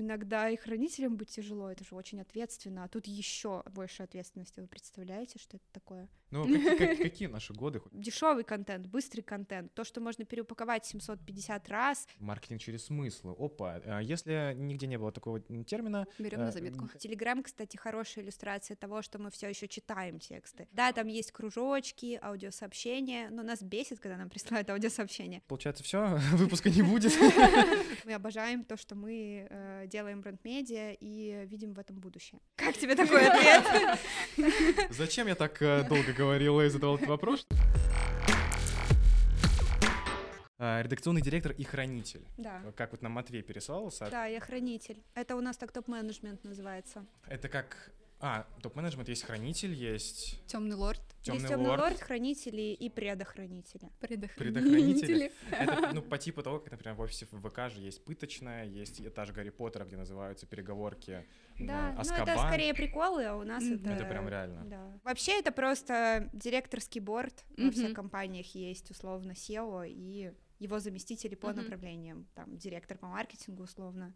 иногда и хранителям быть тяжело, это же очень ответственно, а тут еще больше ответственности. Вы представляете, что это такое? Ну, как- как- какие наши годы? Дешевый контент, быстрый контент, то, что можно переупаковать 750 раз. Маркетинг через смыслы. Опа, а если нигде не было такого термина, Берем Э, на заметку. Телеграм, кстати, хорошая иллюстрация того, что мы все еще читаем тексты. Да, там есть кружочки, аудиосообщения, но нас бесит, когда нам присылают аудиосообщения. получается, все, выпуска не будет. Мы обожаем то, что мы э, делаем бренд-медиа и видим в этом будущее. Как тебе такой ответ? Зачем я так э, долго говорил и задавал этот вопрос? А, Редакционный директор и хранитель. Да. Как вот нам Матвей переслал, Саш, Да, я хранитель. Это у нас так топ-менеджмент называется. это как... А, топ-менеджмент есть хранитель, есть Темный лорд. темный есть темный лорд. лорд, хранители и предохранители. Предохранители. Это, ну, по типу того, как, например, в офисе в ВК же есть пыточная, есть этаж Гарри Поттера, где называются переговорки Да, ну это скорее приколы, а у нас это... Это прям реально. Да. Вообще это просто директорский board во всех компаниях есть, условно, CEO и его заместители по Мгм. направлениям, там, директор по маркетингу, условно.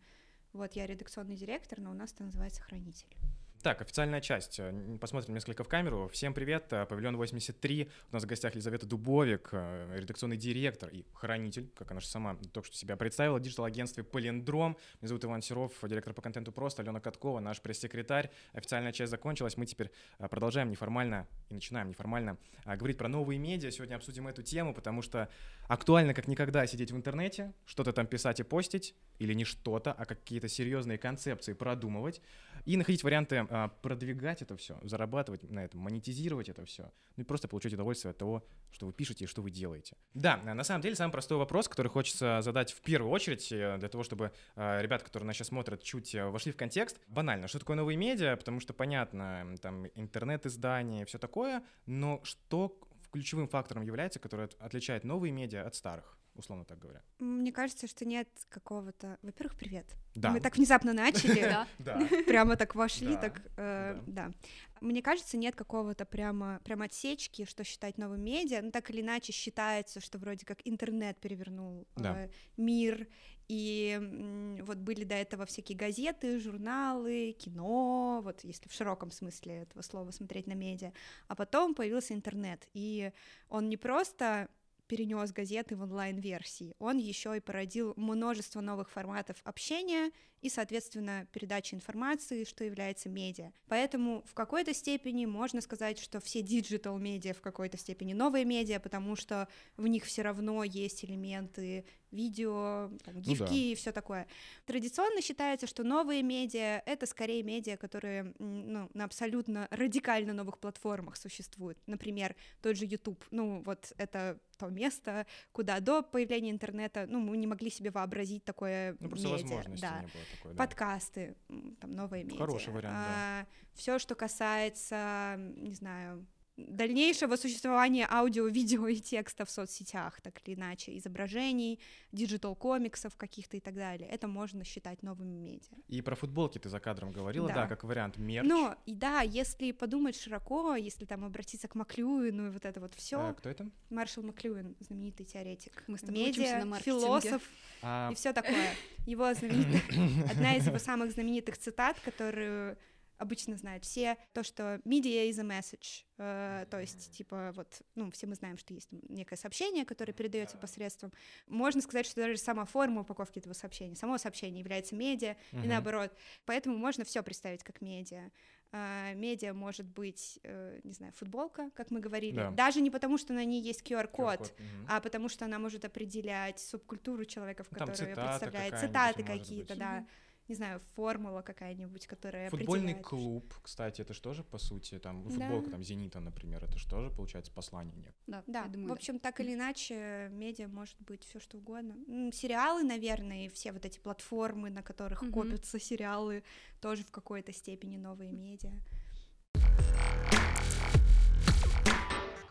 Вот я редакционный директор, но у нас это называется хранитель. Так, официальная часть. Э, Посмотрим несколько в камеру. Всем привет, э, павильон 83. У нас в гостях Елизавета Дубовик, э, редакционный директор и хранитель, как она же сама только что себя представила, диджитал-агентстве Палиндром. Меня зовут Иван Серов, директор по контенту «Просто», Алена Каткова, наш пресс-секретарь. Официальная часть закончилась. Мы теперь продолжаем неформально и начинаем неформально говорить про новые медиа. Сегодня обсудим эту тему, потому что актуально как никогда сидеть в интернете, что-то там писать и постить, или не что-то, а какие-то серьезные концепции продумывать и находить варианты а, продвигать это все, зарабатывать на этом, монетизировать это все, ну и просто получать удовольствие от того, что вы пишете и что вы делаете. Да, а, на самом деле самый простой вопрос, который хочется задать в первую очередь, э, для того, чтобы а, ребята, которые нас сейчас смотрят, чуть э, вошли в контекст. Банально, что такое новые медиа, потому что понятно, там интернет-издания и все такое, но что ключевым фактором является, который от- отличает новые медиа от старых, условно так говоря. Мне кажется, что нет какого-то... Во-первых, привет. Да. Мы так внезапно начали, Да. Прямо так вошли, так, э, да. Мне кажется, нет какого-то прямо, прям отсечки, что считать новым медиа, но так или иначе считается, что вроде как интернет перевернул э, мир, и вот были до этого всякие газеты, журналы, кино, вот если в широком смысле этого слова смотреть на медиа, а потом появился интернет, и он не просто перенес газеты в онлайн-версии, он еще и породил множество новых форматов общения и, соответственно, передачи информации, что является медиа. Поэтому в какой-то степени можно сказать, что все диджитал медиа в какой-то степени новые медиа, потому что в них все равно есть элементы видео, там, Ну гифки да. и все такое. Традиционно считается, что новые медиа — это скорее медиа, которые ну, на абсолютно радикально новых платформах существуют. Например, тот же YouTube. Ну, вот это то место, куда до появления интернета, ну, мы не могли себе вообразить такое Ну, просто медиа. возможностей да. не было такой, да. Подкасты, там новые медиа. Хороший вариант, да. Все, что касается, не знаю, дальнейшего существования аудио, видео и текста в соцсетях, так или иначе, изображений, диджитал-комиксов каких-то и так далее. Это можно считать новыми медиа. И про футболки ты за кадром говорила, да, Да. как вариант мерч. Но, и да, если подумать широко, если там обратиться к Маклюину и вот это вот все, А, кто это? Маршал Маклюин, знаменитый теоретик, Мы с тобой учимся медиа, на философ А, и все такое. Его знаменитых, одна из его самых знаменитых цитат, которую обычно знают все, то, что media is a message, э, то есть, типа, вот, ну, все мы знаем, что есть некое сообщение, которое передается посредством, можно сказать, что даже сама форма упаковки этого сообщения, само сообщение является медиа, и мгм. наоборот, поэтому можно все представить как медиа. А, Медиа может быть, э, не знаю, футболка, как мы говорили, Да. даже не потому, что на ней есть QR-код, QR-код, мгм. а потому что она может определять субкультуру человека, в Ну, которую ее цитата представляет, цитаты какие-то, быть. да. Не знаю, формула какая-нибудь, которая Футбольный определяет. клуб, кстати, это же тоже, по сути, там, Да. футболка там Зенита, например, это же тоже, получается, послание нет. Да, Да, я думаю, в да. общем, так или иначе, медиа может быть все что угодно. Сериалы, наверное, и все вот эти платформы, на которых Мгм. копятся сериалы, тоже в какой-то степени новые медиа.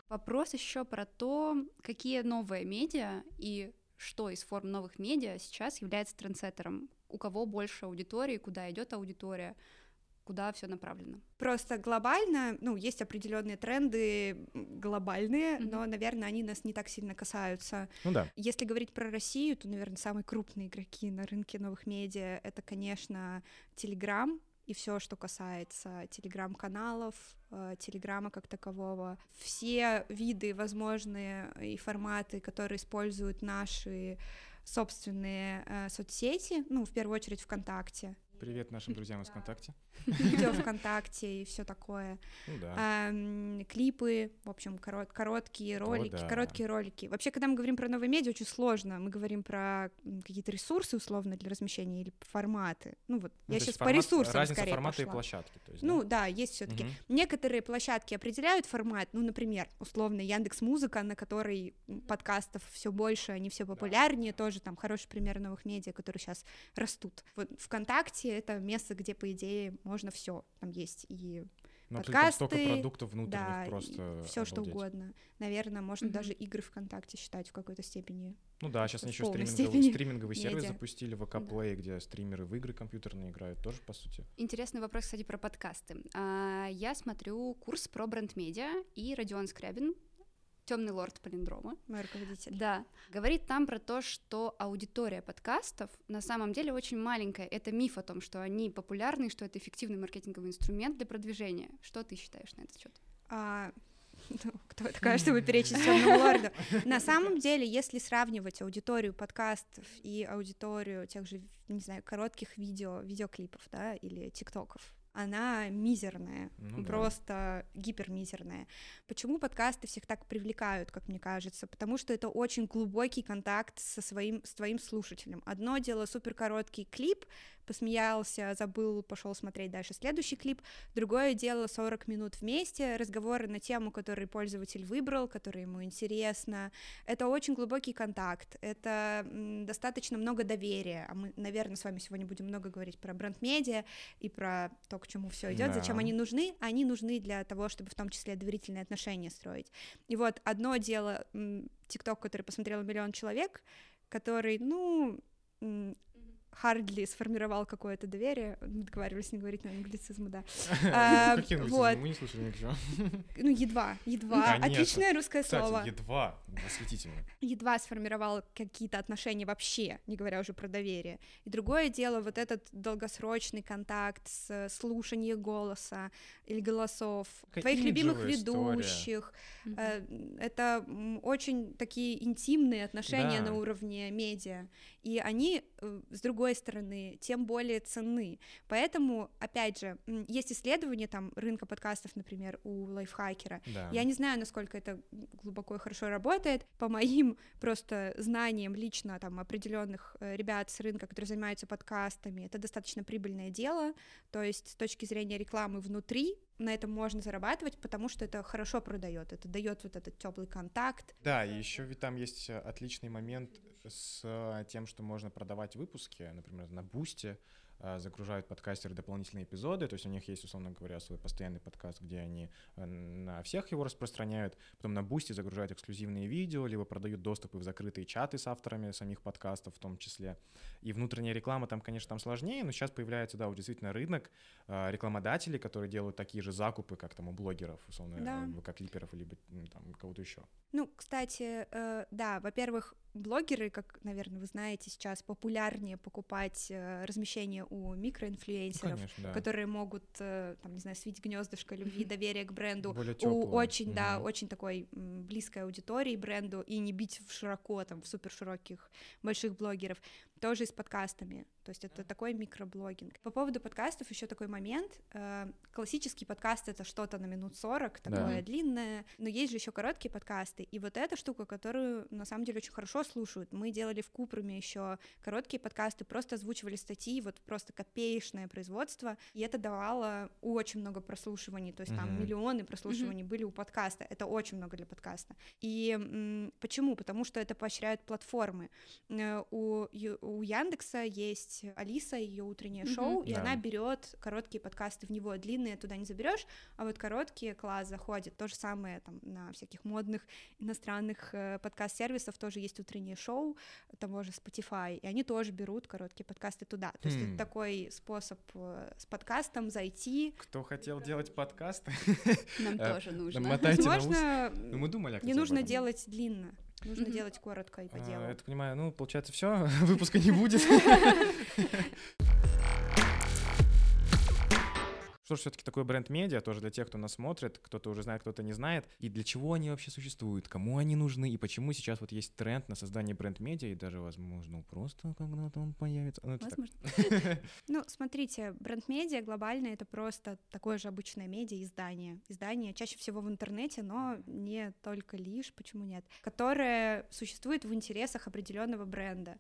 Вопрос еще про то, какие новые медиа и что из форм новых медиа сейчас является трендсеттером. У кого больше аудитории, куда идет аудитория, куда все направлено? Просто глобально, ну, есть определенные тренды глобальные, Мгм. но, наверное, они нас не так сильно касаются. Ну да. Если говорить про Россию, то, наверное, самые крупные игроки на рынке новых медиа это, конечно, Телеграм и все, что касается телеграм-каналов, э, телеграма как такового, все виды возможные и форматы, которые используют наши собственные э, соцсети, ну, в первую очередь ВКонтакте, Привет нашим друзьям из ВКонтакте. видео ВКонтакте и все такое. Ну да. Клипы, в общем, корот- короткие ролики, да. короткие ролики. Вообще, когда мы говорим про новые медиа, очень сложно. Мы говорим про какие-то ресурсы условно для размещения или форматы. Ну вот, Ну, я сейчас есть по формат- ресурсам Разница скорее формата и площадки. То есть, Ну да? да, есть все-таки. Некоторые площадки определяют формат, ну, например, условно Яндекс Музыка, на которой подкастов все больше, они все популярнее, тоже там хороший пример новых медиа, которые сейчас растут. Вот ВКонтакте это место, где по идее можно все, там есть и Ну, там столько подкасты, продуктов внутренних да, просто. все что угодно. Наверное, можно Мгм. даже игры ВКонтакте считать в какой-то степени. Ну да, сейчас они еще стриминговый, стриминговый сервис медиа. запустили, ВК Play, где стримеры в игры компьютерные играют, тоже, по сути. Интересный вопрос, кстати, про подкасты. А, Я смотрю курс про бренд-медиа, и Родион Скрябин, темный лорд палиндрома, Мой руководитель. Да, говорит там про то, что аудитория подкастов на самом деле очень маленькая. Это миф о том, что они популярны, что это эффективный маркетинговый инструмент для продвижения. Что ты считаешь на этот счет? А, ну, кто такая, чтобы перечить темному лорду? На самом деле, если сравнивать аудиторию подкастов и аудиторию тех же, не знаю, коротких видео, видеоклипов, да, или тиктоков, она мизерная, Ну да. просто гипермизерная. Почему подкасты всех так привлекают, как мне кажется? Потому что это очень глубокий контакт со своим, с твоим слушателем. Одно дело супер короткий клип, посмеялся, забыл, пошел смотреть дальше следующий клип. Другое дело 40 минут вместе, разговоры на тему, которую пользователь выбрал, которая ему интересна. Это очень глубокий контакт, это достаточно много доверия. А мы, наверное, с вами сегодня будем много говорить про бренд-медиа и про то, к чему все идет, зачем Да. они нужны. Они нужны для того, чтобы в том числе доверительные отношения строить. И вот одно дело ТикТок, который посмотрел миллион человек, который, ну, Хардли сформировал какое-то доверие, мы договаривались не говорить на да. А, Какие англицизмы? вот. Мы не слышали ничего. Ну, едва, едва. Отличное русское слово. едва, восхитительно. едва сформировал какие-то отношения вообще, не говоря уже про доверие. И другое дело, вот этот долгосрочный контакт с слушание голоса или голосов твоих любимых ведущих. Э, Это очень такие интимные отношения Да. на уровне медиа. И они, э, с другой стороны, тем более ценны. Поэтому, опять же, есть исследования там рынка подкастов, например, у лайфхакера, Да. я не знаю, насколько это глубоко и хорошо работает. По моим просто знаниям лично там определенных э, ребят с рынка, которые занимаются подкастами, это достаточно прибыльное дело. То есть с точки зрения рекламы внутри на этом можно зарабатывать, потому что это хорошо продает, это дает вот этот теплый контакт. Да, и еще ведь там есть э, отличный момент с э, тем, что можно продавать выпуски, например, на Бусте загружают подкастеры дополнительные эпизоды, то есть у них есть, условно говоря, свой постоянный подкаст, где они э, на всех его распространяют, потом на Бусте загружают эксклюзивные видео, либо продают доступы в закрытые чаты с авторами самих подкастов в том числе. И внутренняя реклама там, конечно, там сложнее, но сейчас появляется, да, вот действительно рынок э, рекламодателей, которые делают такие же закупы, как там у блогеров, условно, Да. э, ВК-клиперов, либо там кого-то еще. Ну, кстати, э, да, во-первых, блогеры, как, наверное, вы знаете, сейчас популярнее покупать э, размещение у Ну, микроинфлюенсеров, конечно, да. которые могут, э, там, не знаю, свить гнездышко любви, доверия к бренду, Более у очень, да, Мгм. очень такой близкой аудитории бренду и не бить в широко, там, в супер широких больших блогеров, тоже и с подкастами. То есть это такой микроблогинг. По поводу подкастов еще такой момент. э, Классический подкаст это что-то на минут 40, такое Да. длинное, но есть же еще короткие подкасты. И вот эта штука, которую на самом деле очень хорошо слушают. Мы делали в Купруме еще короткие подкасты, просто озвучивали статьи, вот просто копеечное производство, и это давало очень много прослушиваний, то есть там Мгм. миллионы прослушиваний были у подкаста. Это очень много для подкаста. И м, почему? Потому что это поощряют платформы. Э, У, у у Яндекса есть Алиса, ее утреннее Мгм. шоу, и Да. она берет короткие подкасты в него. Длинные туда не заберешь, а вот короткие класс заходит. То же самое там на всяких модных иностранных э, подкаст-сервисов тоже есть утреннее шоу того же Spotify, и они тоже берут короткие подкасты туда. То есть Хм. это такой способ э, с подкастом зайти. Кто хотел делать подкаст, Нам Э, тоже нужно. мотайте. Возможно, Ну, мы думали, кстати, не нужно делать длинно, нужно Мгм. делать коротко и по А, делу. Я так понимаю, ну, получается, все, выпуска не будет. Что же все-таки такое бренд-медиа, тоже для тех, кто нас смотрит, кто-то уже знает, кто-то не знает, и для чего они вообще существуют, кому они нужны, и почему сейчас вот есть тренд на создание бренд-медиа, и даже, возможно, просто когда-то он появится. Ну. Возможно. Ну, смотрите, бренд-медиа глобально это просто такое же обычное медиа, издание. Издание чаще всего в интернете, но не только лишь, почему нет, которое существует в интересах определенного бренда.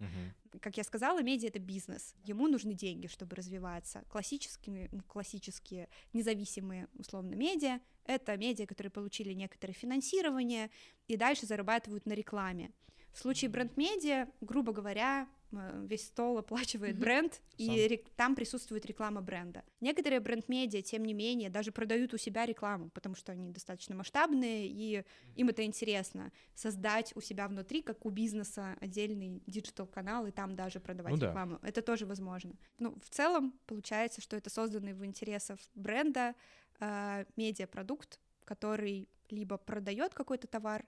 Как я сказала, медиа это бизнес. Ему нужны деньги, чтобы развиваться. Классические, ну, классические независимые условно медиа это медиа, которые получили некоторое финансирование и дальше зарабатывают на рекламе. В случае бренд-медиа, грубо говоря, весь стол оплачивает Мгм. бренд, и Сам. рек- там присутствует реклама бренда. Некоторые бренд-медиа, тем не менее, даже продают у себя рекламу, потому что они достаточно масштабные, и им это интересно создать у себя внутри, как у бизнеса, отдельный диджитал-канал, и там даже продавать Ну да. рекламу. Это тоже возможно. Ну, в целом, получается, что это созданный в интересах бренда э, медиапродукт, который либо продает какой-то товар,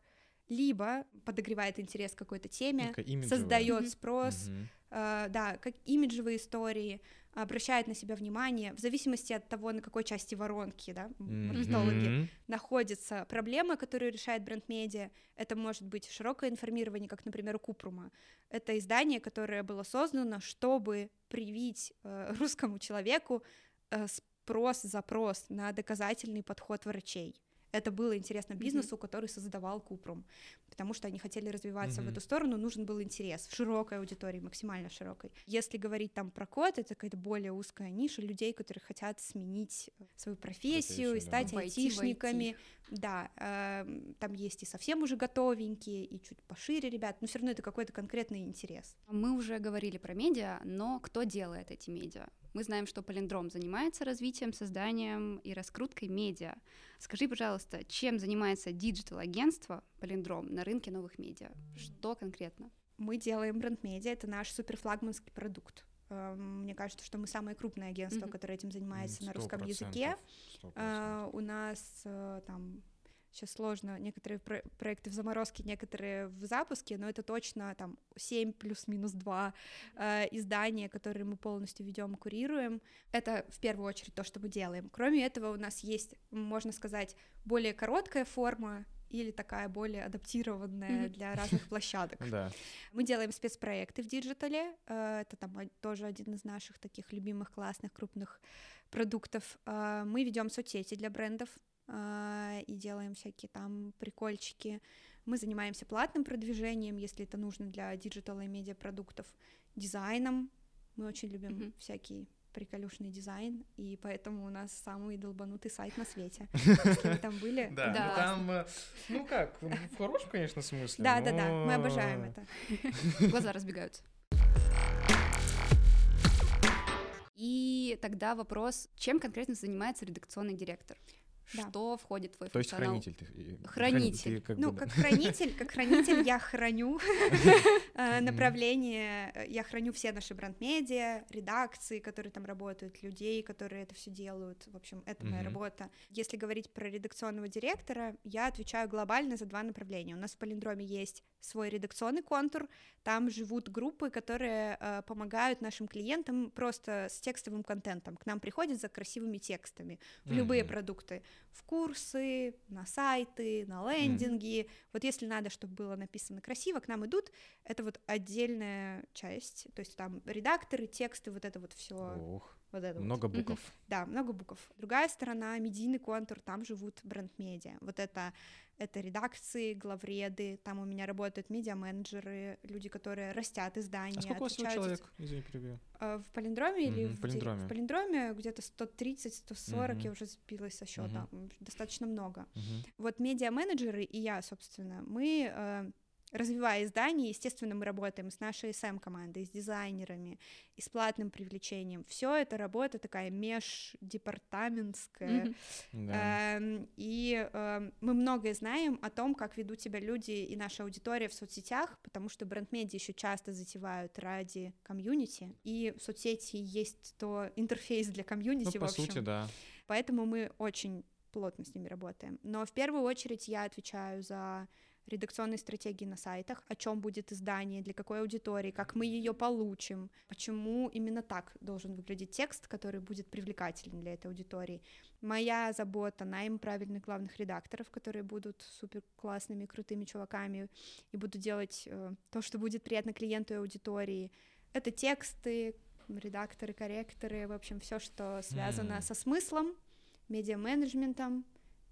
либо подогревает интерес к какой-то теме, создает спрос, э, да, как имиджевые истории, обращает на себя внимание, в зависимости от того, на какой части воронки, да, маркетологи, Мгм. находится проблема, которую решает бренд-медиа. Это может быть широкое информирование, как, например, у Купрума. Это издание, которое было создано, чтобы привить э, русскому человеку э, спрос-запрос на доказательный подход врачей. Это было интересно бизнесу, который создавал Купрум, потому что они хотели развиваться в Мгм. эту сторону, нужен был интерес в широкой аудитории, максимально широкой. Если говорить там про код, это какая-то более узкая ниша людей, которые хотят сменить э, свою профессию и Профессию, да. стать Войти в айтишниками. Да, эм, там есть и совсем уже готовенькие, и чуть пошире ребят, но все равно это какой-то конкретный интерес. Мы уже говорили про медиа, но кто делает эти медиа? Мы знаем, что Палиндром занимается развитием, созданием и раскруткой медиа. Скажи, пожалуйста, чем занимается диджитал-агентство Палиндром на рынке новых медиа? Что конкретно? Мы делаем бренд-медиа, это наш суперфлагманский продукт. Эм, Мне кажется, что мы самое крупное агентство, которое этим занимается на русском языке. сто процентов. А, У нас э, там сейчас сложно, некоторые про- проекты в заморозке, некоторые в запуске, но это точно там 7 плюс-минус 2 э, издания, которые мы полностью ведем и курируем. Это в первую очередь то, что мы делаем. Кроме этого, у нас есть, можно сказать, более короткая форма или такая более адаптированная Мгм. для разных площадок. Да. Мы делаем спецпроекты в диджитале. э, Это там тоже один из наших таких любимых, классных, крупных продуктов. Э, Мы ведем соцсети для брендов э, и делаем всякие там прикольчики. Мы занимаемся платным продвижением, если это нужно для диджитала и медиапродуктов, дизайном. Мы очень любим Мгм. всякий приколюшный дизайн, и поэтому у нас самый долбанутый сайт на свете. Если вы там были, Да, Да. ну там, э, ну как, в хорошем, конечно, смысле. да, да, да, мы но- обожаем это. Глаза разбегаются. И тогда вопрос, чем конкретно занимается редакционный директор? Да. Что входит в твой То есть функционал? хранитель. ты, Хранитель. ты как Ну, бы, да. как хранитель, как хранитель я храню э, направление, э, я храню все наши бренд-медиа, редакции, которые там работают, людей, которые это все делают. В общем, это моя работа. Если говорить про редакционного директора, я отвечаю глобально за два направления. У нас в Полиндроме есть свой редакционный контур, там живут группы, которые э, помогают нашим клиентам просто с текстовым контентом. К нам приходят за красивыми текстами в любые продукты, в курсы, на сайты, на лендинги. Вот если надо, чтобы было написано красиво, к нам идут. Это вот отдельная часть, то есть там редакторы, тексты, вот это вот все, Ох, вот это вот. много Мгм. букв. Да, много букв. Другая сторона, медийный контур, там живут бренд-медиа. Вот это, это редакции, главреды, там у меня работают медиа-менеджеры, люди, которые растят издания. А сколько у вас человек? Извини, перебью. А, В полиндроме или Мгм, в, Полиндроме. В полиндроме где-то 130-140, я Мгм. уже сбилась со счета, достаточно много. Мгм. Вот медиа-менеджеры и я, собственно, мы э, развивая издание, естественно, мы работаем с нашей SM-командой, с дизайнерами, и с платным привлечением. Все это работа такая междепартаментская. Mm-hmm. Да. Эм, и э, мы многое знаем о том, как ведут себя люди и наша аудитория в соцсетях, потому что бренд-медиа еще часто затевают ради комьюнити, и в соцсети есть то интерфейс для комьюнити, ну, по в общем. сути, да. Поэтому мы очень плотно с ними работаем. Но в первую очередь я отвечаю за редакционной стратегии на сайтах, о чем будет издание, для какой аудитории, как мы ее получим, почему именно так должен выглядеть текст, который будет привлекателен для этой аудитории. Моя забота найм правильных главных редакторов, которые будут супер классными, крутыми чуваками и будут делать э, то, что будет приятно клиенту и аудитории. Это тексты, редакторы, корректоры, в общем, все, что связано mm. со смыслом, медиа-менеджментом,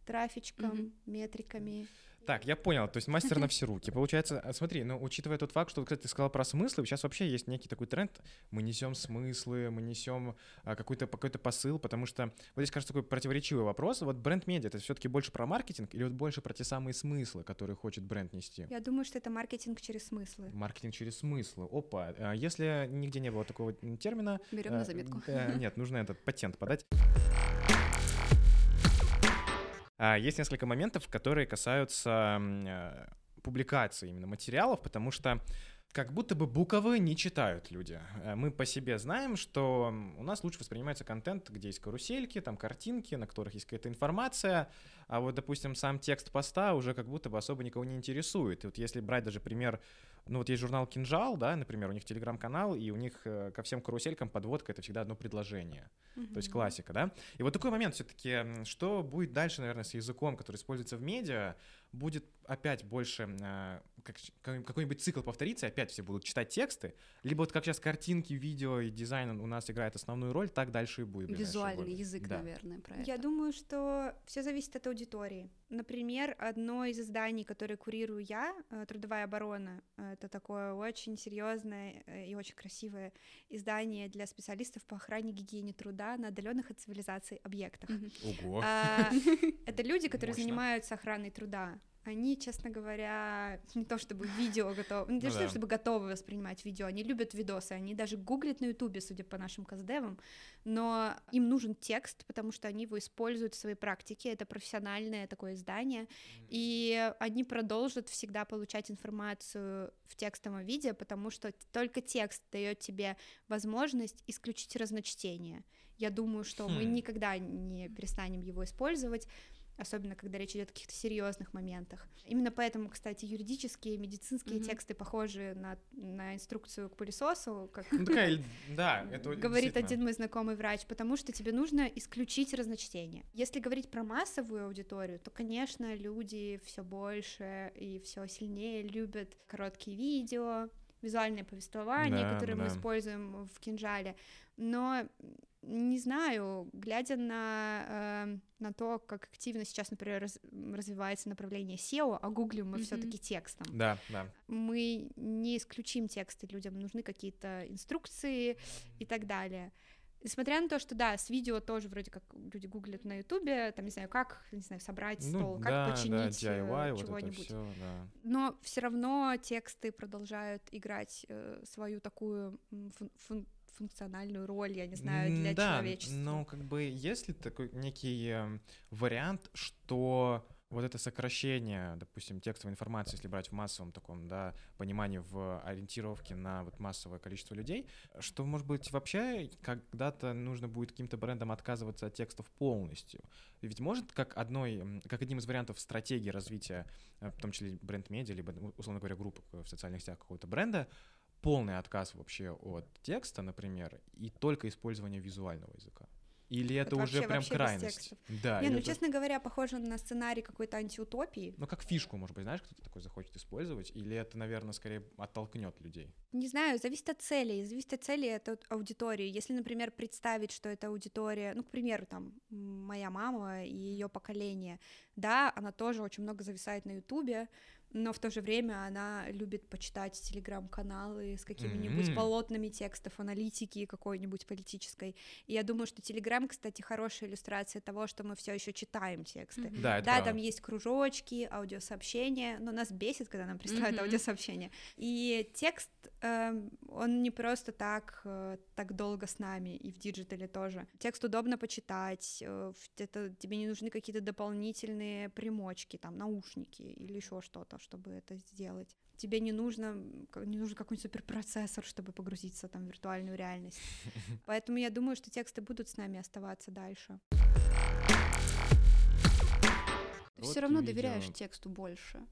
трафичком, mm-hmm. метриками. Так, я понял, то есть мастер на все руки. Получается, а, смотри, ну, учитывая тот факт, что, кстати, ты сказал про смыслы, сейчас вообще есть некий такой тренд, мы несем смыслы, мы несем а, какой-то какой посыл, потому что вот здесь, кажется, такой противоречивый вопрос. Вот бренд-медиа — это все таки больше про маркетинг или вот больше про те самые смыслы, которые хочет бренд нести? Я думаю, что это маркетинг через смыслы. Маркетинг через смыслы. Опа, а если нигде не было такого термина... Берем на заметку. Э, нет, нужно этот патент подать. А, есть несколько моментов, которые касаются э, публикации именно материалов, потому что как будто бы буквы не читают люди. Э, мы по себе знаем, что у нас лучше воспринимается контент, где есть карусельки, там картинки, на которых есть какая-то информация, а вот, допустим, сам текст поста уже как будто бы особо никого не интересует. И вот если брать даже пример ну вот есть журнал «Кинжал», да, например, у них телеграм-канал, и у них э, ко всем каруселькам подводка — это всегда одно предложение. Mm-hmm. То есть классика, да. И вот такой момент все таки что будет дальше, наверное, с языком, который используется в медиа, будет опять больше э, как, какой-нибудь цикл повторится, и опять все будут читать тексты, либо вот как сейчас картинки, видео и дизайн у нас играет основную роль, так дальше и будет. Визуальный язык, да. наверное, про Я думаю, что все зависит от аудитории. Например, одно из изданий, которое курирую я, э, «Трудовая оборона», это такое очень серьезное э, и очень красивое издание для специалистов по охране гигиене труда на отдаленных от цивилизации объектах. Ого! А, это люди, которые занимаются охраной труда они, честно говоря, не то чтобы видео готовы, не ну, то да. чтобы готовы воспринимать видео, они любят видосы, они даже гуглят на ютубе, судя по нашим каздевам, но им нужен текст, потому что они его используют в своей практике, это профессиональное такое издание, и они продолжат всегда получать информацию в текстовом виде, потому что только текст дает тебе возможность исключить разночтение. Я думаю, что хм. мы никогда не перестанем его использовать, особенно когда речь идет о каких-то серьезных моментах. Именно поэтому, кстати, юридические, медицинские mm-hmm. тексты похожи на, на инструкцию к пылесосу, как ну, такая, да, это говорит один мой знакомый врач, потому что тебе нужно исключить разночтение. Если говорить про массовую аудиторию, то, конечно, люди все больше и все сильнее любят короткие видео, визуальное повествование, да, которое да. мы используем в кинжале, но не знаю, глядя на, э, на то, как активно сейчас, например, раз, развивается направление SEO, а гуглим мы mm-hmm. все-таки текстом. Да, да. Мы не исключим тексты, людям нужны какие-то инструкции и так далее. Несмотря на то, что да, с видео тоже вроде как люди гуглят на Ютубе, там не знаю, как, не знаю, собрать ну, стол, да, как починить да, DIY, чего-нибудь. Вот всё, да. Но все равно тексты продолжают играть э, свою такую фун- фун- функциональную роль, я не знаю, для да, человечества. но как бы есть ли такой некий э, вариант, что вот это сокращение, допустим, текстовой информации, если брать в массовом таком, да, понимании, в ориентировке на вот массовое количество людей, что, может быть, вообще когда-то нужно будет каким-то брендам отказываться от текстов полностью. Ведь может как одной, как одним из вариантов стратегии развития, э, в том числе бренд-медиа, либо, ну, условно говоря, группы в социальных сетях какого-то бренда, полный отказ вообще от текста, например, и только использование визуального языка. Или это, это уже вообще, прям вообще крайность? Да. Не, ну, это... честно говоря, похоже на сценарий какой-то антиутопии. Ну, как фишку, может быть, знаешь, кто-то такой захочет использовать? Или это, наверное, скорее оттолкнет людей? Не знаю, зависит от целей. Зависит от цели от аудитории. Если, например, представить, что это аудитория, ну, к примеру, там, моя мама и ее поколение, да, она тоже очень много зависает на Ютубе, но в то же время она любит почитать телеграм-каналы с какими-нибудь М. полотнами текстов, аналитики какой-нибудь политической. И я думаю, что телеграм, кстати, хорошая иллюстрация того, что мы все еще читаем тексты. Мгм. Да, это Да, правда. там есть кружочки, аудиосообщения, но нас бесит, когда нам присылают Мгм. аудиосообщения. И текст, эм, он не просто так, э, так долго с нами, и в диджитале тоже. Текст удобно почитать, э, это тебе не нужны какие-то дополнительные примочки, там, наушники или еще что-то, чтобы это сделать. Тебе не нужно, не нужен какой-нибудь суперпроцессор, чтобы погрузиться там в виртуальную реальность. Поэтому я думаю, что тексты будут с нами оставаться дальше. Ты все равно видео. доверяешь тексту больше.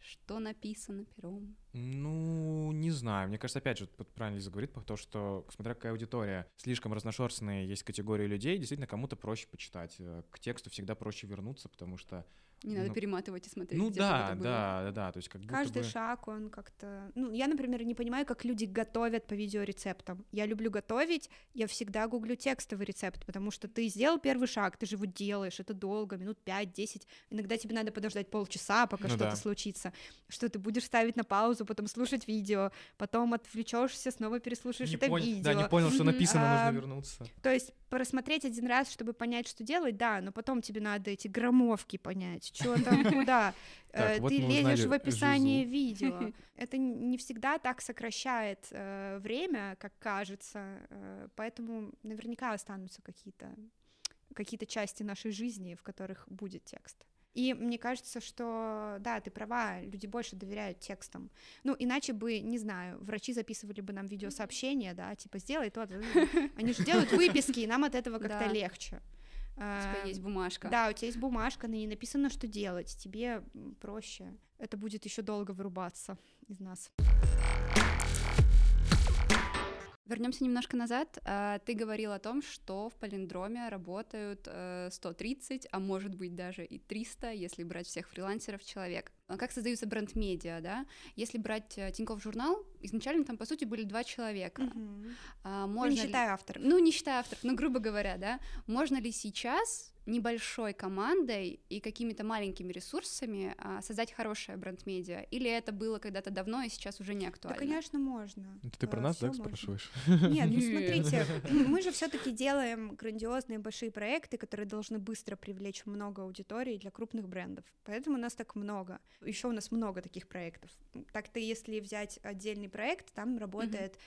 Что написано пером? Ну, не знаю. Мне кажется, опять же, правильно Лиза говорит, потому что, смотря какая аудитория, слишком разношерстные есть категории людей, действительно, кому-то проще почитать. Э, К тексту всегда проще вернуться, потому что... Не надо Ну, перематывать и смотреть, Ну где да, да, да, да, то есть как будто Каждый бы... шаг, он как-то... Ну, я, например, не понимаю, как люди готовят по видеорецептам. Я люблю готовить, я всегда гуглю текстовый рецепт, потому что ты сделал первый шаг, ты же его делаешь, это долго, минут 5-10. Иногда тебе надо подождать полчаса, пока Ну что-то да. случится. Что ты будешь ставить на паузу, потом слушать видео, потом отвлечешься, снова переслушаешь Не это понял- видео. Да, не понял, что написано, нужно вернуться. То есть просмотреть один раз, чтобы понять, что делать, да, но потом тебе надо эти громовки понять, что там, куда. Э, Ты лезешь в описание видео. Это не всегда так сокращает э, время, как кажется, э, поэтому наверняка останутся какие-то какие-то части нашей жизни, в которых будет текст. И мне кажется, что да, ты права, люди больше доверяют текстам. Ну, иначе бы, не знаю, врачи записывали бы нам видеосообщения, да, типа сделай то. Они же делают выписки, и нам от этого как-то Да. легче. У тебя есть бумажка. Да, у тебя есть бумажка, на ней написано, что делать. Тебе проще. Это будет еще долго вырубаться из нас. Вернемся немножко назад. А, Ты говорил о том, что в палиндроме работают э, 130, а может быть даже и 300, если брать всех фрилансеров человек. А Как создаются бренд-медиа, да? Если брать э, Тинькофф журнал, изначально там, по сути, были два человека. А, Ну, Можно не ли- считая авторов. Ну, не считая авторов, ну, грубо говоря, да, можно ли сейчас небольшой командой и какими-то маленькими ресурсами а, создать хорошее бренд-медиа? Или это было когда-то давно и сейчас уже не Да, актуально? конечно, можно. Это ты про Э, нас, да, можно. спрашиваешь? Нет, ну смотрите, мы же все-таки делаем грандиозные большие проекты, которые должны быстро привлечь много аудитории для крупных брендов. Поэтому у нас так много. Еще у нас много таких проектов. Так-то, если взять отдельный проект, там работает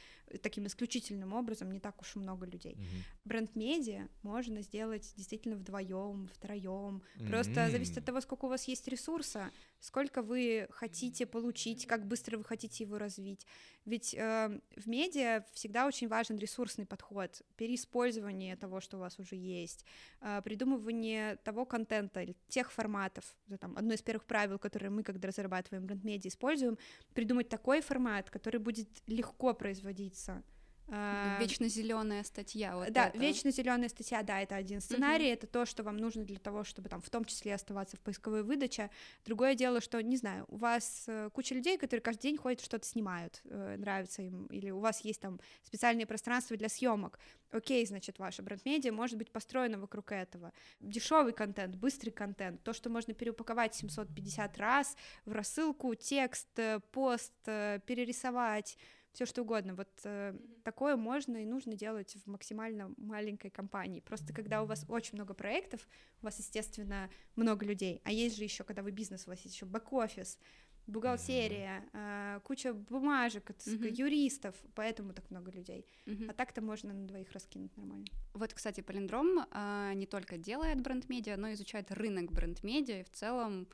таким исключительным образом не так уж и много людей. Бренд-медиа можно сделать действительно вдвоем, втроем. Просто М. зависит от того, сколько у вас есть ресурса, сколько вы хотите получить, как быстро вы хотите его развить. Ведь э, в медиа всегда очень важен ресурсный подход, переиспользование того, что у вас уже есть, э, придумывание того контента или тех форматов. Это там одно из первых правил, которые мы, когда разрабатываем бренд-медиа, используем, придумать такой формат, который будет легко производиться. Э, Вечно зеленая статья. Вот да, это. вечно зеленая статья, да, это один сценарий, это то, что вам нужно для того, чтобы там в том числе оставаться в поисковой выдаче. Другое дело, что, не знаю, у вас э, куча людей, которые каждый день ходят, что-то снимают, э, нравится им, или у вас есть там специальные пространства для съемок. Окей, значит, ваша бренд-медиа может быть построена вокруг этого. Дешевый контент, быстрый контент, то, что можно переупаковать 750 раз в рассылку, текст, пост, перерисовать, все что угодно. Вот э, такое можно и нужно делать в максимально маленькой компании. Просто когда у вас очень много проектов, у вас, естественно, много людей. А есть же еще, когда вы бизнес, у вас есть еще бэк-офис, бухгалтерия, э, куча бумажек, Мгм. юристов, поэтому так много людей. Мгм. А так-то можно на двоих раскинуть нормально. Вот, кстати, Палиндром а, не только делает бренд-медиа, но и изучает рынок бренд-медиа и в целом,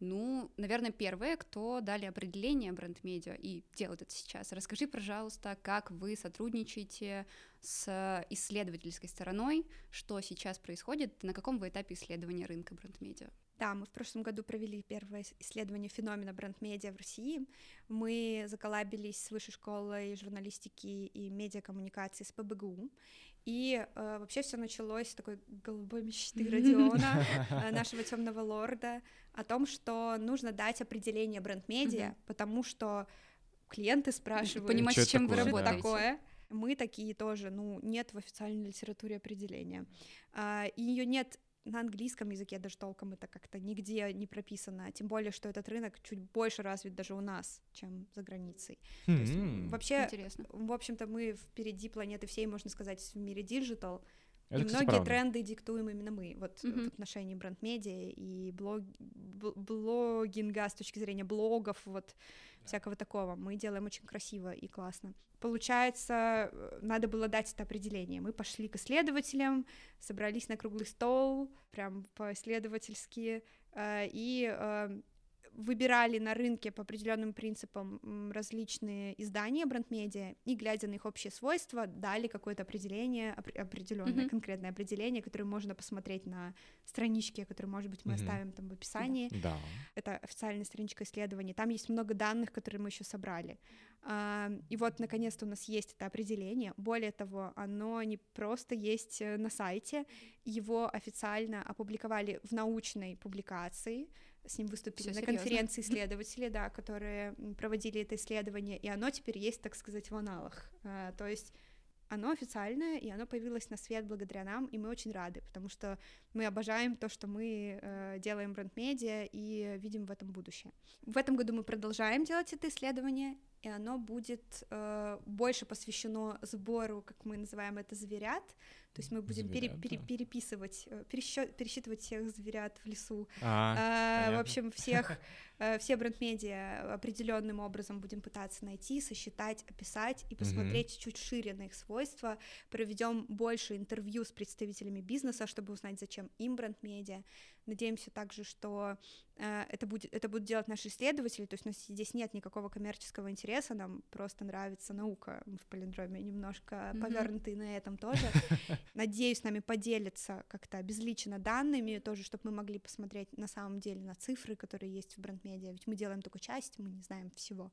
ну, наверное, первые, кто дали определение бренд-медиа и делают это сейчас. Расскажи, пожалуйста, как вы сотрудничаете с исследовательской стороной, что сейчас происходит, на каком вы этапе исследования рынка бренд-медиа? Да, мы в прошлом году провели первое ис- исследование феномена бренд-медиа в России. Мы заколабились с Высшей школой журналистики и медиакоммуникации с ПБГУ. И э, вообще все началось с такой голубой мечты Родиона, э, нашего темного лорда, о том, что нужно дать определение бренд-медиа, потому что клиенты спрашивают, Понимать, с чем вы работаете. такое. Мы такие тоже, ну, нет в официальной литературе определения. А, и ее нет на английском языке даже толком это как-то нигде не прописано, тем более, что этот рынок чуть больше развит даже у нас, чем за границей. То есть, М, вообще, Интересно. в общем-то, мы впереди планеты всей, можно сказать, в мире диджитал, Это, и кстати, многие правда. тренды диктуем именно мы, вот Мгм. в отношении бренд-медиа и блог, бл- блогинга с точки зрения блогов, вот всякого такого. Мы делаем очень красиво и классно. Получается, э, надо было дать это определение. Мы пошли к исследователям, собрались на круглый стол, прям по-исследовательски, э, и э, выбирали на рынке по определенным принципам различные издания бренд-медиа и, глядя на их общие свойства, дали какое-то определение, определенное, Мгм. конкретное определение, которое можно посмотреть на страничке, которую, может быть, мы Мгм. оставим там в описании. Да. Это официальная страничка исследований. Там есть много данных, которые мы еще собрали. А, И вот, наконец-то, у нас есть это определение. Более того, оно не просто есть э, на сайте, его официально опубликовали в научной публикации. С ним выступили Всё на серьёзно. конференции исследователи, да, которые проводили это исследование, и оно теперь есть, так сказать, в аналах. А, То есть оно официальное, и оно появилось на свет благодаря нам, и мы очень рады, потому что мы обожаем то, что мы э, делаем бренд-медиа и видим в этом будущее. В этом году мы продолжаем делать это исследование, и оно будет э, больше посвящено сбору, как мы называем это, зверят. То есть мы будем пере- Зверят, пере- да. переписывать, э, пересчё- пересчитывать всех зверят в лесу. А, А, в общем, всех, э, все бренд-медиа определенным образом будем пытаться найти, сосчитать, описать и посмотреть чуть шире на их свойства. Проведем больше интервью с представителями бизнеса, чтобы узнать, зачем им бренд-медиа. Надеемся также, что э, это, будет, это будут делать наши исследователи, то есть у нас здесь нет никакого коммерческого интереса, нам просто нравится наука. В Полиндроме немножко Мгм. повернуты на этом тоже. Надеюсь, с нами поделятся как-то обезличенно данными, тоже, чтобы мы могли посмотреть на самом деле на цифры, которые есть в бренд-медиа, ведь мы делаем только часть, мы не знаем всего,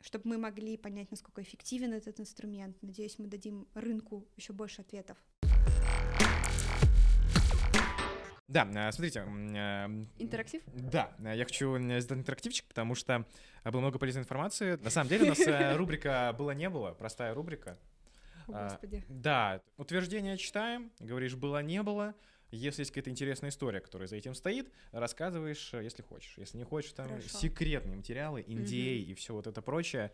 чтобы мы могли понять, насколько эффективен этот инструмент. Надеюсь, мы дадим рынку еще больше ответов. Да, э, смотрите, э, Интерактив? Да, э, я хочу сделать интерактивчик, потому что было много полезной информации. На самом деле у нас рубрика «Было-не было», простая рубрика. О, А, Господи. Да, утверждение читаем, говоришь «было-не было», если есть какая-то интересная история, которая за этим стоит, рассказываешь, если хочешь. Если не хочешь, там Хорошо. секретные материалы, индей и все вот это прочее.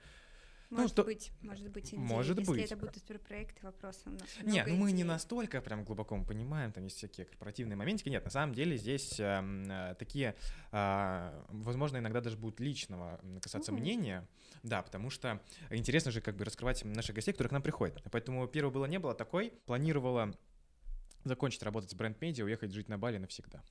Ну, Может то- быть, может быть, идеи. Может Если быть. это будут суперпроекты, вопросы у нас Не, много ну мы не настолько прям глубоко мы понимаем, там есть всякие корпоративные моментики. Нет, на самом деле здесь эм, э, такие, а, возможно, иногда даже будут личного касаться Мгм. мнения. Да, потому что интересно же как бы раскрывать наших гостей, которые к нам приходят. Поэтому первого было не было такой. Планировала закончить работать с бренд-медиа, уехать жить на Бали навсегда.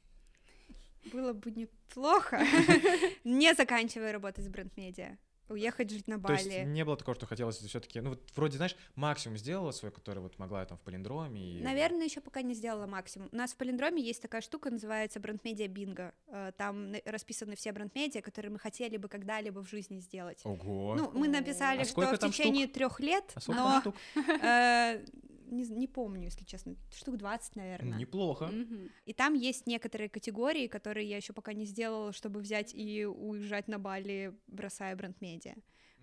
Было бы неплохо, не заканчивая работать с бренд-медиа, уехать жить на То есть Бали. не было такого, что хотелось все-таки, ну вот вроде, знаешь, максимум сделала свой, который вот могла там в Полиндроме. И... Наверное, еще пока не сделала максимум. У нас в Полиндроме есть такая штука, называется бренд-медиа бинго. Э, Там расписаны все бренд-медиа, которые мы хотели бы когда-либо в жизни сделать. Ого. Ну, мы написали, А что в течение трех лет, а но э, не, не помню, если честно, штук 20, наверное. Неплохо. Мгм. И там есть некоторые категории, которые я еще пока не сделала, чтобы взять и уезжать на Бали, бросая бренд-медиа.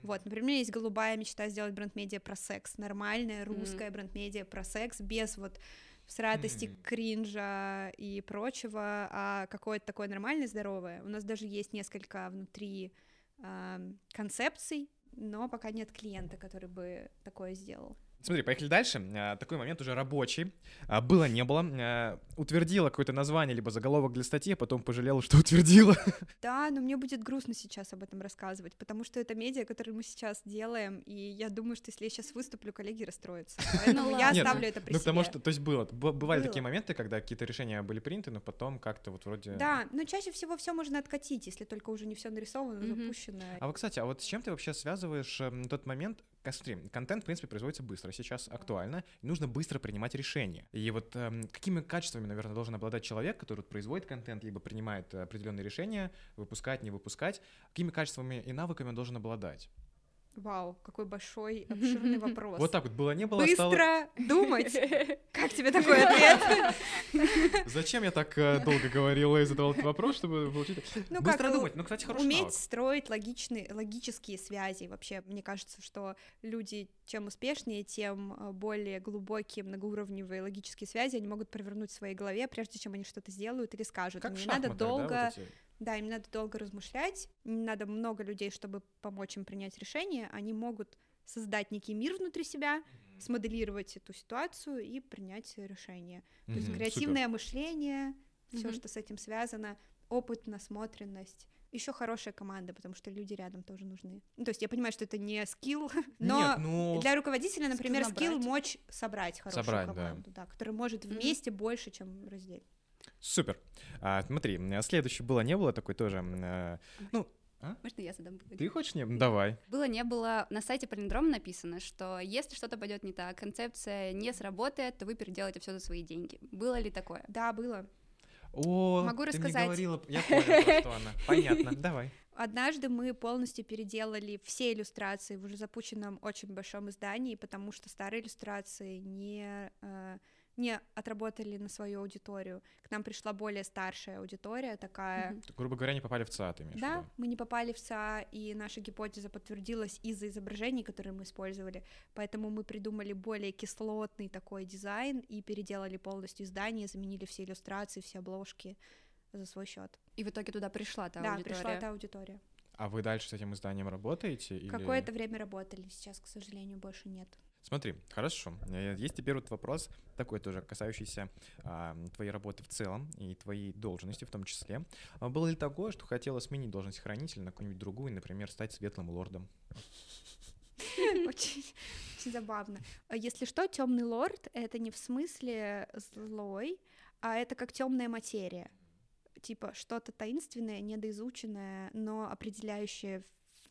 Вот, например, есть голубая мечта сделать бренд-медиа про секс, нормальная русская бренд-медиа про секс, без вот всратости, Мгм. кринжа и прочего, а какое-то такое нормальное, здоровое. У нас даже есть несколько внутри ам, концепций, но пока нет клиента, который бы такое сделал. Смотри, поехали дальше. А, Такой момент уже рабочий. А, Было, не было. А, Утвердила какое-то название, либо заголовок для статьи, а потом пожалела, что утвердила. Да, но мне будет грустно сейчас об этом рассказывать, потому что это медиа, которое мы сейчас делаем, и я думаю, что если я сейчас выступлю, коллеги расстроятся. Поэтому я ладно. оставлю это при Ну, потому себе. что, то есть было, бывали такие моменты, когда какие-то решения были приняты, но потом как-то вот вроде... Да, но чаще всего все можно откатить, если только уже не все нарисовано, запущено. А вот, кстати, а вот с чем ты вообще связываешь эм, тот момент, смотри, контент, в принципе, производится быстро, сейчас актуально, и нужно быстро принимать решения. И вот эм, какими качествами, наверное, должен обладать человек, который производит контент, либо принимает э, определенные решения, выпускать, не выпускать, какими качествами и навыками он должен обладать? Вау, какой большой, обширный вопрос. Вот так вот было, не было, Быстро стало... думать. Как тебе такой ответ? Зачем я так э, долго говорила и задавал этот вопрос, чтобы получить... Ну, Быстро как, думать, ну, кстати, хороший Уметь навык. строить логичные, логические связи. Вообще, мне кажется, что люди, чем успешнее, тем э, более глубокие многоуровневые логические связи они могут провернуть в своей голове, прежде чем они что-то сделают или скажут. Как в не надо шахматах, да, долго вот эти? Да, им надо долго размышлять, надо много людей, чтобы помочь им принять решение. Они могут создать некий мир внутри себя, смоделировать эту ситуацию и принять решение. То есть креативное мышление, все, Мгм. что с этим связано, опыт, насмотренность. Еще хорошая команда, потому что люди рядом тоже нужны. Ну, то есть я понимаю, что это не скилл, но Нет, ну... для руководителя, например, Скилл скилл мочь собрать хорошую Собрать, да. команду, да. которая может вместе больше, чем разделить. Супер. А, смотри, у меня следующее было, не было такой тоже... э, Ну, Можно я задам ты хочешь не? Давай. Было, не было, на сайте Полиндрома написано, что если что-то пойдет не так, концепция не сработает, то вы переделаете все за свои деньги. Было ли такое? Да, было. О, Могу ты мне рассказать. говорила, я понял, что она. Понятно, давай. Однажды мы полностью переделали все иллюстрации в уже запущенном очень большом издании, потому что старые иллюстрации не, э, не отработали на свою аудиторию. К нам пришла более старшая аудитория, такая. Мгм. Грубо говоря, не попали в ЦА, ты имеешь в Да, мы не попали в СА, и наша гипотеза подтвердилась из-за изображений, которые мы использовали. Поэтому мы придумали более кислотный такой дизайн и переделали полностью издание, заменили все иллюстрации, все обложки за свой счет. И в итоге туда пришла та да, аудитория. пришла та аудитория. А вы дальше с этим изданием работаете? или- Какое-то время работали, сейчас, к сожалению, больше нет. Смотри, хорошо. Э, Есть теперь вот вопрос такой тоже, касающийся а, твоей работы в целом и твоей должности в том числе. А было ли такое, что хотела сменить должность хранителя на какую-нибудь другую, например, стать светлым лордом? Очень, очень забавно. А Если что, темный лорд это не в смысле злой, а это как темная материя. Типа что-то таинственное, недоизученное, но определяющее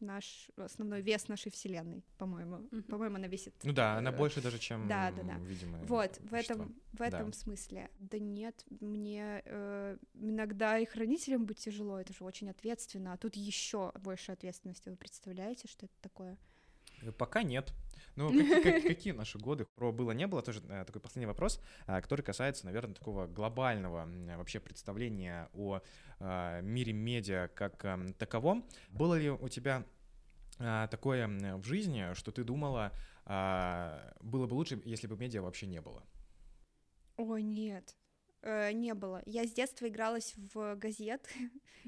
наш основной вес нашей вселенной, по-моему. Мгм. По-моему, она весит. Ну да, она э, больше даже, чем да, да, да. видимое Вот, в этом, в Да. этом смысле. Да нет, мне э, иногда и хранителем быть тяжело, это же очень ответственно, а тут еще больше ответственности. Вы представляете, что это такое? Э, Пока нет. Ну, какие, как- какие наши годы? Про было не было, тоже э, такой последний вопрос, который касается, наверное, такого глобального вообще представления о мире медиа как ам, таковом. Было ли у тебя такое м, в жизни, что ты думала, а, было бы лучше, если бы медиа вообще не было? Ой, нет. э, не было. Я с детства игралась в газет.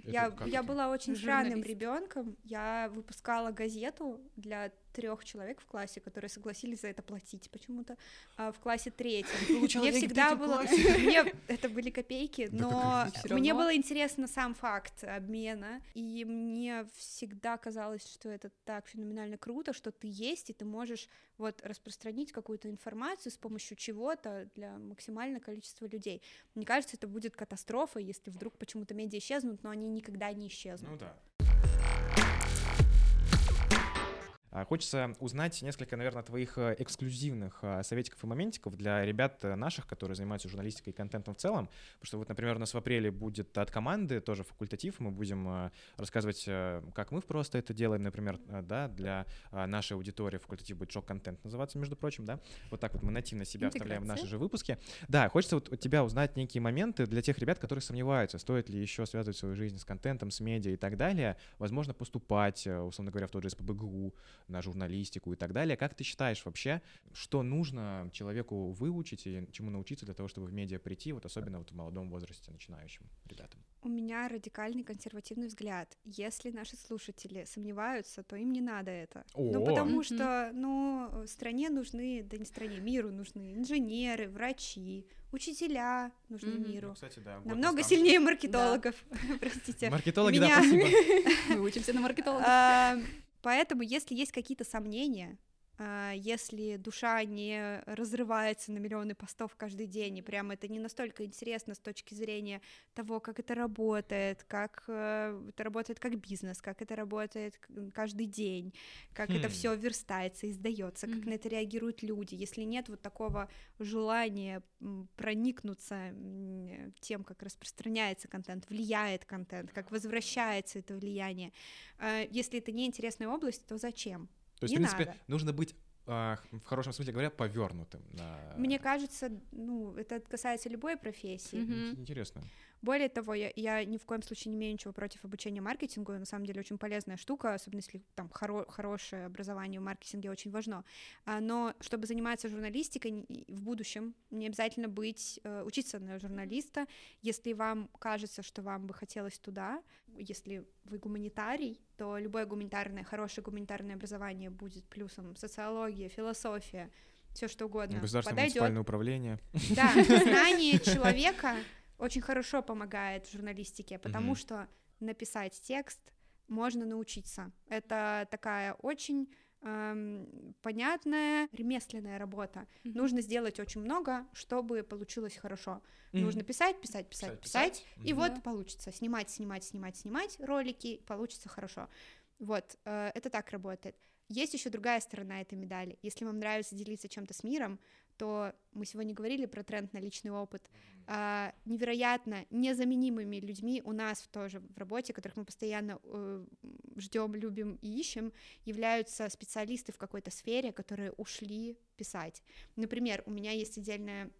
Это Я, я это? была очень странным ребенком. Я выпускала газету для трех человек в классе, которые согласились за это платить почему-то а, в классе третьем. Мне всегда было, мне это были копейки, но мне было интересно сам факт обмена, и мне всегда казалось, что это так феноменально круто, что ты есть и ты можешь вот распространить какую-то информацию с помощью чего-то для максимального количества людей. Мне кажется, это будет катастрофа, если вдруг почему-то медиа исчезнут, но они никогда не исчезнут. Ну да. Хочется узнать несколько, наверное, твоих э, эксклюзивных а, советиков и моментиков для ребят э, наших, которые занимаются журналистикой и контентом в целом. Потому что вот, например, у нас в апреле будет от команды тоже факультатив. Мы будем э, рассказывать, э, как мы просто это делаем, например, э, да, для а, нашей аудитории. Факультатив будет шок-контент называться, между прочим, да. Вот так вот мы нативно себя вставляем в наши же выпуски. Да, хочется вот от тебя узнать некие моменты для тех ребят, которые сомневаются, стоит ли еще связывать свою жизнь с контентом, с медиа и так далее. Возможно, поступать, э, условно говоря, в тот же СПБГУ, на журналистику и так далее. Как ты считаешь вообще, что нужно человеку выучить и чему научиться для того, чтобы в медиа прийти, вот особенно вот в молодом возрасте начинающим ребятам? У меня радикальный консервативный взгляд. Если наши слушатели сомневаются, то им не надо это. Ну, О! потому Мгм. что, ну, стране нужны, да не стране, миру нужны инженеры, врачи, учителя нужны Мгм. миру. Ну, кстати, да. Намного останутся. сильнее маркетологов, простите. Маркетологи, Меня- да, спасибо. Мы учимся на маркетолога. Поэтому, если есть какие-то сомнения, если душа не разрывается на миллионы постов каждый день, и прям это не настолько интересно с точки зрения того, как это работает, как э, это работает как бизнес, как это работает каждый день, как это Хм. все верстается, издается, как Мгм. на это реагируют люди. Если нет вот такого желания проникнуться тем, как распространяется контент, влияет контент, как возвращается это влияние, э, если это не интересная область, то зачем? То есть, Не в принципе, надо. нужно быть а, в хорошем смысле говоря, повернутым. на- Мне кажется, ну, это касается любой профессии. Мгм. Интересно. Более того, я, я ни в коем случае не имею ничего против обучения маркетингу. На самом деле очень полезная штука, особенно если там хоро- хорошее образование в маркетинге очень важно. А, Но чтобы заниматься журналистикой в будущем, не обязательно быть э, учиться на журналиста. Если вам кажется, что вам бы хотелось туда, если вы гуманитарий, то любое гуманитарное, хорошее гуманитарное образование будет плюсом. Социология, философия, все что угодно. Государственное подойдет. муниципальное управление. Да, знание человека очень хорошо помогает в журналистике, потому Мгм. что написать текст можно научиться. Это такая очень эм, понятная ремесленная работа. Мгм. Нужно сделать очень много, чтобы получилось хорошо. Мгм. Нужно писать, писать, писать, писать, и Мгм. вот Да. получится. Снимать, снимать, снимать, снимать ролики, получится хорошо. Вот, э, это так работает. Есть еще другая сторона этой медали. Если вам нравится делиться чем-то с миром, то мы сегодня говорили про тренд на личный опыт. А, невероятно незаменимыми людьми у нас тоже в работе, которых мы постоянно ждем, любим и ищем, являются специалисты в какой-то сфере, которые ушли писать. Например, у меня есть отдельная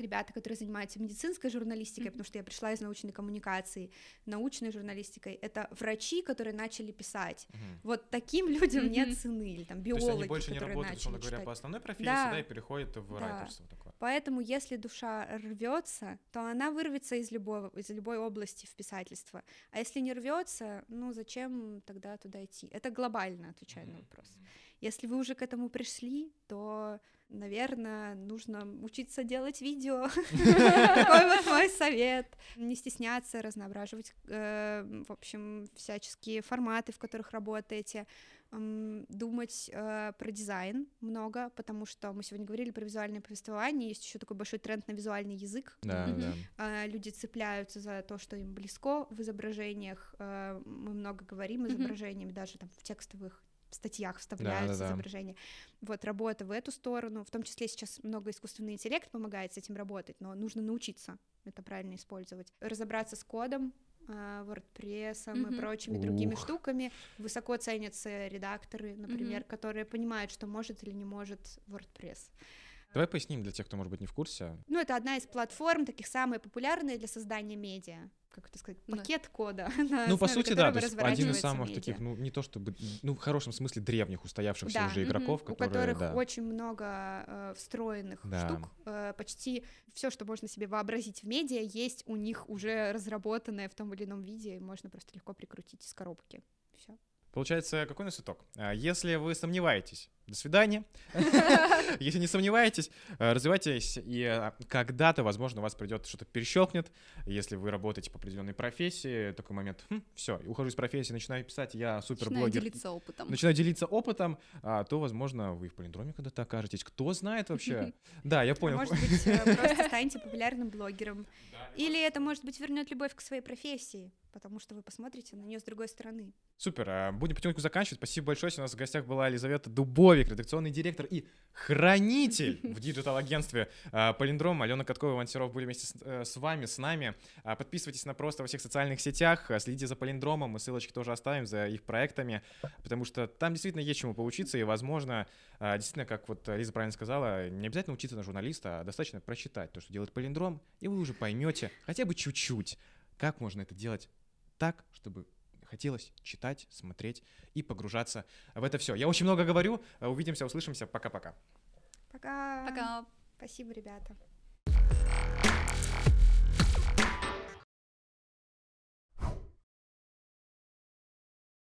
ребята, которые занимаются медицинской журналистикой, Мгм. потому что я пришла из научной коммуникации, научной журналистикой. Это врачи, которые начали писать. Мгм. Вот таким людям Мгм. нет цены, или там То есть биологи, они больше не работают, условно говоря, по основной профессии, Да. да, и переходят в Да. райтерство такое. Поэтому, если душа рвется, то она вырвется из любого, из любой области в писательство. А если не рвется, ну зачем тогда туда идти? Это глобально, отвечаю на Мгм. вопрос. Если вы уже к этому пришли, то, наверное, нужно учиться делать видео. Такой вот мой совет. Не стесняться, разноображивать, э, в общем, всяческие форматы, в которых работаете. Думать э, про дизайн много, потому что мы сегодня говорили про визуальное повествование, есть еще такой большой тренд на визуальный язык. Да. А, Люди цепляются за то, что им близко в изображениях. э, Мы много говорим изображениями, даже там в текстовых статьях вставляются Да-да-да. изображения. Вот работа в эту сторону, в том числе сейчас много искусственный интеллект помогает с этим работать, но нужно научиться это правильно использовать. Разобраться с кодом, а, WordPress и Мгм. прочими другими Ух. штуками. Высоко ценятся редакторы, например, которые понимают, что может или не может WordPress. Давай поясним для тех, кто, может быть, не в курсе. Ну, это одна из платформ, таких самые популярные для создания медиа. Как это сказать? Да. Пакет кода. на Ну, по сути, да, то есть один из самых медиа. таких, ну, не то чтобы, ну, в хорошем смысле древних, устоявшихся Да. уже игроков, у которые, которых да. очень много э, встроенных Да. штук. Э, почти все, что можно себе вообразить в медиа, есть у них уже разработанное в том или ином виде, и можно просто легко прикрутить из коробки. Все. Получается, какой у нас итог? А, Если вы сомневаетесь, до свидания. Если не сомневаетесь, э, развивайтесь, и э, когда-то, возможно, у вас придет что-то перещелкнет. Если вы работаете по определенной профессии, такой момент, все, ухожу из профессии, начинаю писать, я супер Начинаю делиться опытом. Начинаю делиться опытом, а, то, возможно, вы в полиндроме когда-то окажетесь. Кто знает вообще? Да, я А понял. может быть, э, просто станете популярным блогером. Или это, может быть, вернет любовь к своей профессии, потому что вы посмотрите на нее с другой стороны. Супер. а, Будем потихоньку заканчивать. Спасибо большое. Сегодня у нас в гостях была Елизавета Дубовик, редакционный директор и хранитель в диджитал-агентстве а, Палиндром. Алена Каткова и Иван были вместе с, э, с вами, с нами. А, Подписывайтесь на просто во всех социальных сетях, а, следите за Палиндромом, мы ссылочки тоже оставим за их проектами, потому что там действительно есть чему поучиться, и, возможно, действительно, как вот Лиза правильно сказала, не обязательно учиться на журналиста, а достаточно прочитать то, что делает Палиндром, и вы уже поймете хотя бы чуть-чуть, как можно это делать так, чтобы хотелось читать, смотреть и погружаться в это все. Я очень много говорю. Увидимся, услышимся. Пока-пока. Пока. Пока. Спасибо, ребята.